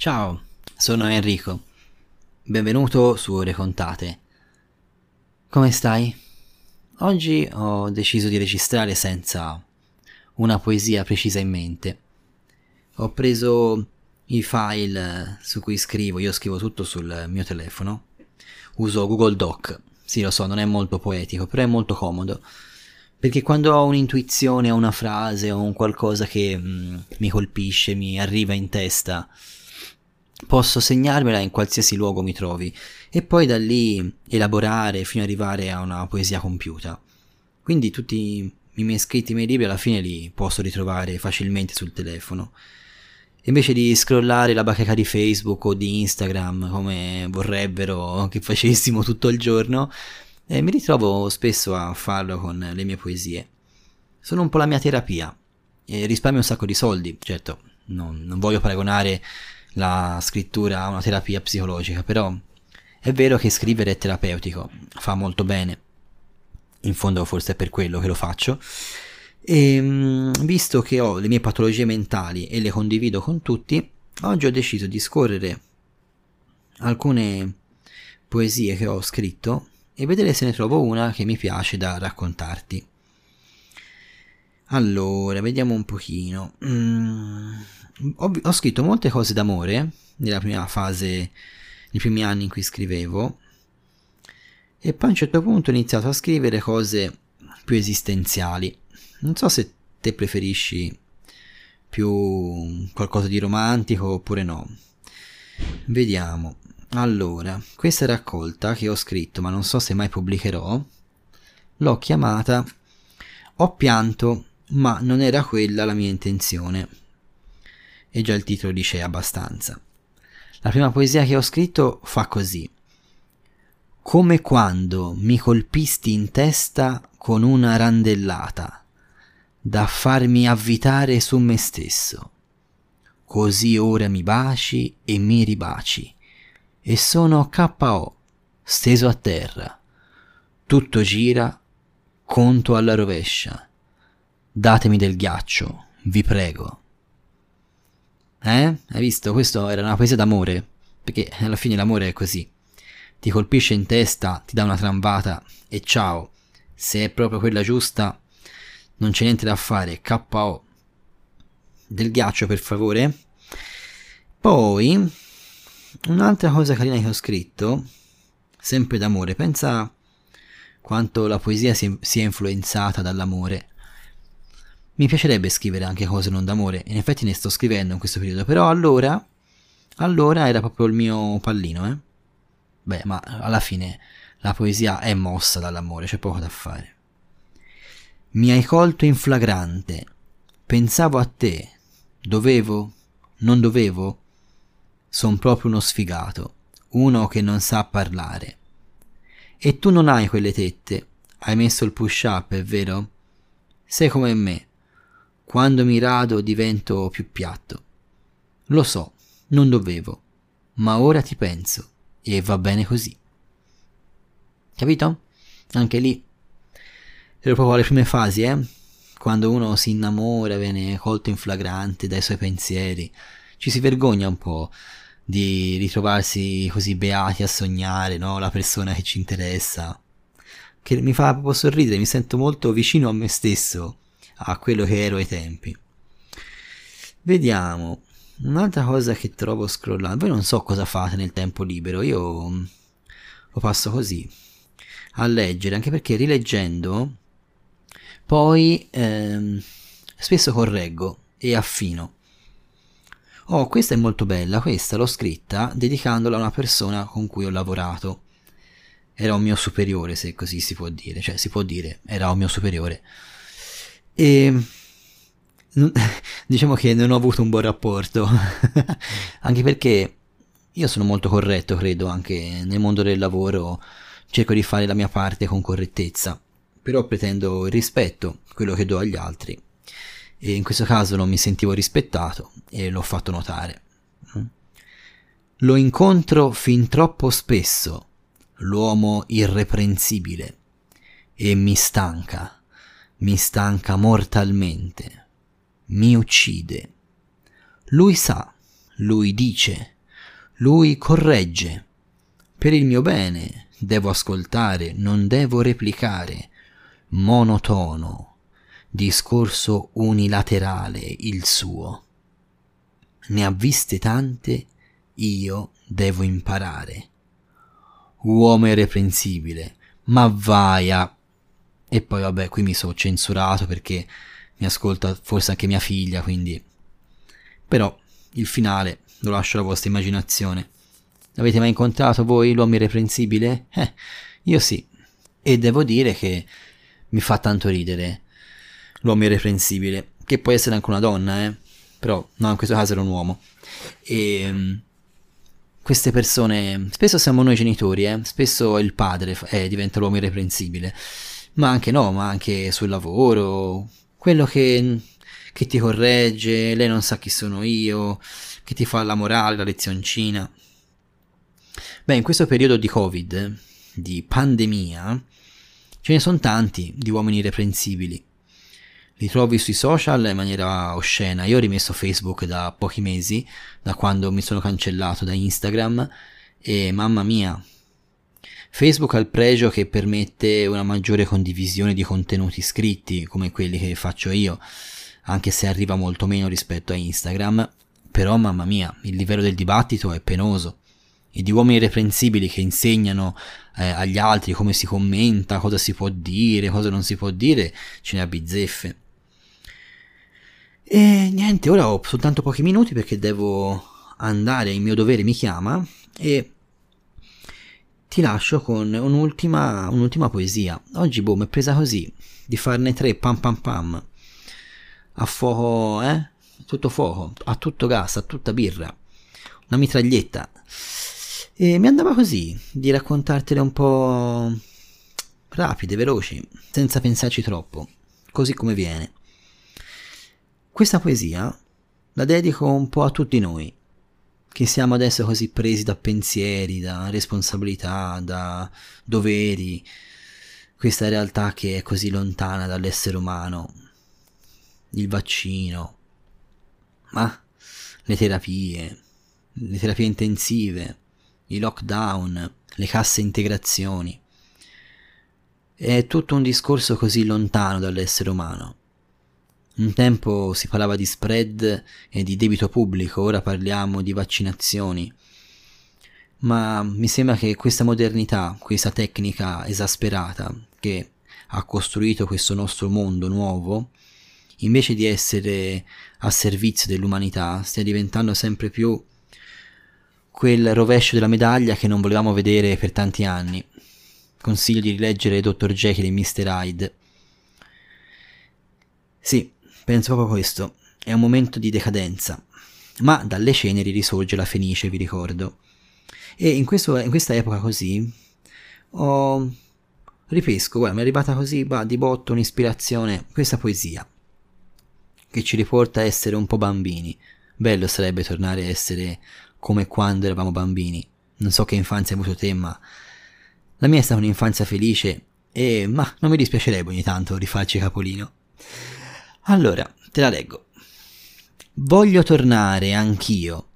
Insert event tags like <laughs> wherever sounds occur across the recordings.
Ciao, sono Enrico. Benvenuto su Ore Contate. Come stai? Oggi ho deciso di registrare senza una poesia precisa in mente. Ho preso i file su cui scrivo, io scrivo tutto sul mio telefono. Uso Google Doc. Sì, lo so, non è molto poetico, però è molto comodo. Perché quando ho un'intuizione una frase o un qualcosa che mm, mi colpisce, mi arriva in testa, posso segnarmela in qualsiasi luogo mi trovi e poi da lì elaborare fino ad arrivare a una poesia compiuta. Quindi tutti i miei scritti, i miei libri alla fine li posso ritrovare facilmente sul telefono. Invece di scrollare la bacheca di Facebook o di Instagram come vorrebbero che facessimo tutto il giorno, eh, mi ritrovo spesso a farlo con le mie poesie. Sono un po' la mia terapia e risparmio un sacco di soldi, certo, non, non voglio paragonare la scrittura una terapia psicologica, però è vero che scrivere è terapeutico, fa molto bene. In fondo forse è per quello che lo faccio. E ehm, visto che ho le mie patologie mentali e le condivido con tutti, oggi ho deciso di scorrere alcune poesie che ho scritto e vedere se ne trovo una che mi piace da raccontarti. Allora, vediamo un pochino. Mm, ho, ho, scritto molte cose d'amore nella prima fase, nei primi anni in cui scrivevo, e poi a un certo punto ho iniziato a scrivere cose più esistenziali. Non so se te preferisci più qualcosa di romantico oppure no. Vediamo. Allora, questa raccolta che ho scritto, ma non so se mai pubblicherò, l'ho chiamata Ho pianto, ma non era quella la mia intenzione. E già il titolo dice abbastanza. La prima poesia che ho scritto fa così. Come quando mi colpisti in testa con una randellata, da farmi avvitare su me stesso. Così ora mi baci e mi ribaci e sono KO, steso a terra. Tutto gira, conto alla rovescia. Datemi del ghiaccio, vi prego. Eh? Hai visto? Questo era una poesia d'amore, perché alla fine l'amore è così. Ti colpisce in testa, ti dà una tramvata e ciao. Se è proprio quella giusta, non c'è niente da fare. KO. Del ghiaccio, per favore. Poi Un'altra cosa carina che ho scritto, sempre d'amore, pensa quanto la poesia sia influenzata dall'amore. Mi piacerebbe scrivere anche cose non d'amore, in effetti ne sto scrivendo in questo periodo, però allora, allora era proprio il mio pallino, eh. Beh, ma alla fine la poesia è mossa dall'amore, c'è poco da fare. Mi hai colto in flagrante, pensavo a te, dovevo, non dovevo, Son proprio uno sfigato, uno che non sa parlare. E tu non hai quelle tette, hai messo il push up, è vero? Sei come me. Quando mi rado divento più piatto. Lo so, non dovevo, ma ora ti penso e va bene così. Capito? Anche lì ero proprio alle prime fasi, eh? Quando uno si innamora, viene colto in flagrante dai suoi pensieri, ci si vergogna un po' di ritrovarsi così beati a sognare, no? La persona che ci interessa. Che mi fa proprio sorridere, mi sento molto vicino a me stesso, a quello che ero ai tempi. Vediamo. Un'altra cosa che trovo scrollando, voi non so cosa fate nel tempo libero, io lo passo così a leggere, anche perché rileggendo poi ehm, spesso correggo e affino. Oh, questa è molto bella, questa l'ho scritta dedicandola a una persona con cui ho lavorato. Era un mio superiore, se così si può dire, cioè si può dire, era un mio superiore. E <laughs> diciamo che non ho avuto un buon rapporto, <laughs> anche perché io sono molto corretto, credo, anche nel mondo del lavoro. Cerco di fare la mia parte con correttezza, però pretendo il rispetto, quello che do agli altri. E in questo caso non mi sentivo rispettato e l'ho fatto notare. Lo incontro fin troppo spesso, l'uomo irreprensibile, e mi stanca, mi stanca mortalmente, mi uccide. Lui sa, lui dice, lui corregge. Per il mio bene devo ascoltare, non devo replicare. Monotono, discorso unilaterale il suo. Ne ha viste tante, io devo imparare. Uomo irreprensibile, ma vai a... E poi vabbè, qui mi sono censurato perché mi ascolta forse anche mia figlia, quindi... Però il finale lo lascio alla vostra immaginazione. L'avete mai incontrato voi l'uomo irreprensibile? Eh, io sì. E devo dire che mi fa tanto ridere l'uomo irreprensibile, che può essere anche una donna, eh. Però no, in questo caso era un uomo. E ehm, queste persone, spesso siamo noi genitori, eh? spesso il padre eh, diventa l'uomo irreprensibile, ma anche no, ma anche sul lavoro, quello che, che ti corregge, lei non sa chi sono io, che ti fa la morale, la lezioncina. Beh, in questo periodo di Covid, di pandemia, ce ne sono tanti di uomini irreprensibili. Li trovi sui social in maniera oscena. Io ho rimesso Facebook da pochi mesi, da quando mi sono cancellato da Instagram, e mamma mia, Facebook ha il pregio che permette una maggiore condivisione di contenuti scritti, come quelli che faccio io, anche se arriva molto meno rispetto a Instagram, però mamma mia, il livello del dibattito è penoso. E di uomini irreprensibili che insegnano eh, agli altri come si commenta, cosa si può dire, cosa non si può dire, ce ne ha bizzeffe. E niente, ora ho soltanto pochi minuti perché devo andare, il mio dovere mi chiama e ti lascio con un'ultima, un'ultima poesia. Oggi, boh, mi è presa così, di farne tre, pam pam pam, a fuoco, eh? Tutto fuoco, a tutto gas, a tutta birra, una mitraglietta. E mi andava così, di raccontartele un po' rapide, veloci, senza pensarci troppo, così come viene. Questa poesia la dedico un po' a tutti noi, che siamo adesso così presi da pensieri, da responsabilità, da doveri, questa realtà che è così lontana dall'essere umano, il vaccino, ma le terapie, le terapie intensive, i lockdown, le casse integrazioni. È tutto un discorso così lontano dall'essere umano. Un tempo si parlava di spread e di debito pubblico, ora parliamo di vaccinazioni. Ma mi sembra che questa modernità, questa tecnica esasperata che ha costruito questo nostro mondo nuovo, invece di essere a servizio dell'umanità, stia diventando sempre più quel rovescio della medaglia che non volevamo vedere per tanti anni. Consiglio di rileggere Dr. Jekyll e Mr. Hyde. Sì, Penso proprio questo. È un momento di decadenza. Ma dalle ceneri risorge la Fenice, vi ricordo. E in, questo, in questa epoca così ho ripesco, guarda, mi è arrivata così bah, di botto un'ispirazione, questa poesia, che ci riporta a essere un po' bambini. Bello sarebbe tornare a essere come quando eravamo bambini. Non so che infanzia hai avuto te, ma la mia è stata un'infanzia felice e, ma, non mi dispiacerebbe ogni tanto rifarci capolino. Allora, te la leggo. Voglio tornare anch'io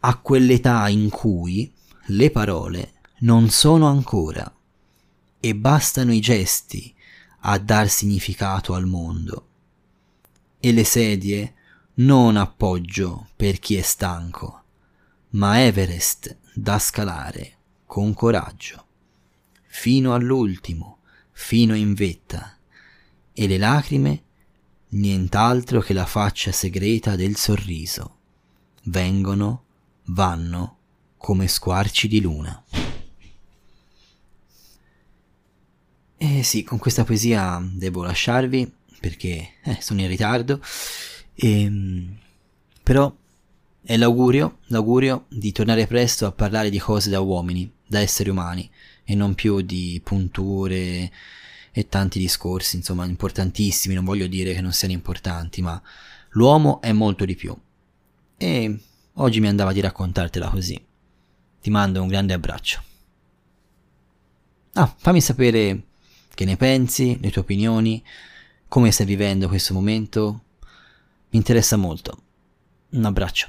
a quell'età in cui le parole non sono ancora e bastano i gesti a dar significato al mondo. E le sedie non appoggio per chi è stanco, ma Everest da scalare con coraggio, fino all'ultimo, fino in vetta, e le lacrime nient'altro che la faccia segreta del sorriso. Vengono, vanno, come squarci di luna. E sì, con questa poesia devo lasciarvi perché eh, sono in ritardo. E, ehm, però è l'augurio, l'augurio di tornare presto a parlare di cose da uomini, da esseri umani, e non più di punture e tanti discorsi, insomma, importantissimi, non voglio dire che non siano importanti, ma l'uomo è molto di più. E oggi mi andava di raccontartela così. Ti mando un grande abbraccio. Ah, fammi sapere che ne pensi, le tue opinioni, come stai vivendo questo momento. Mi interessa molto. Un abbraccio.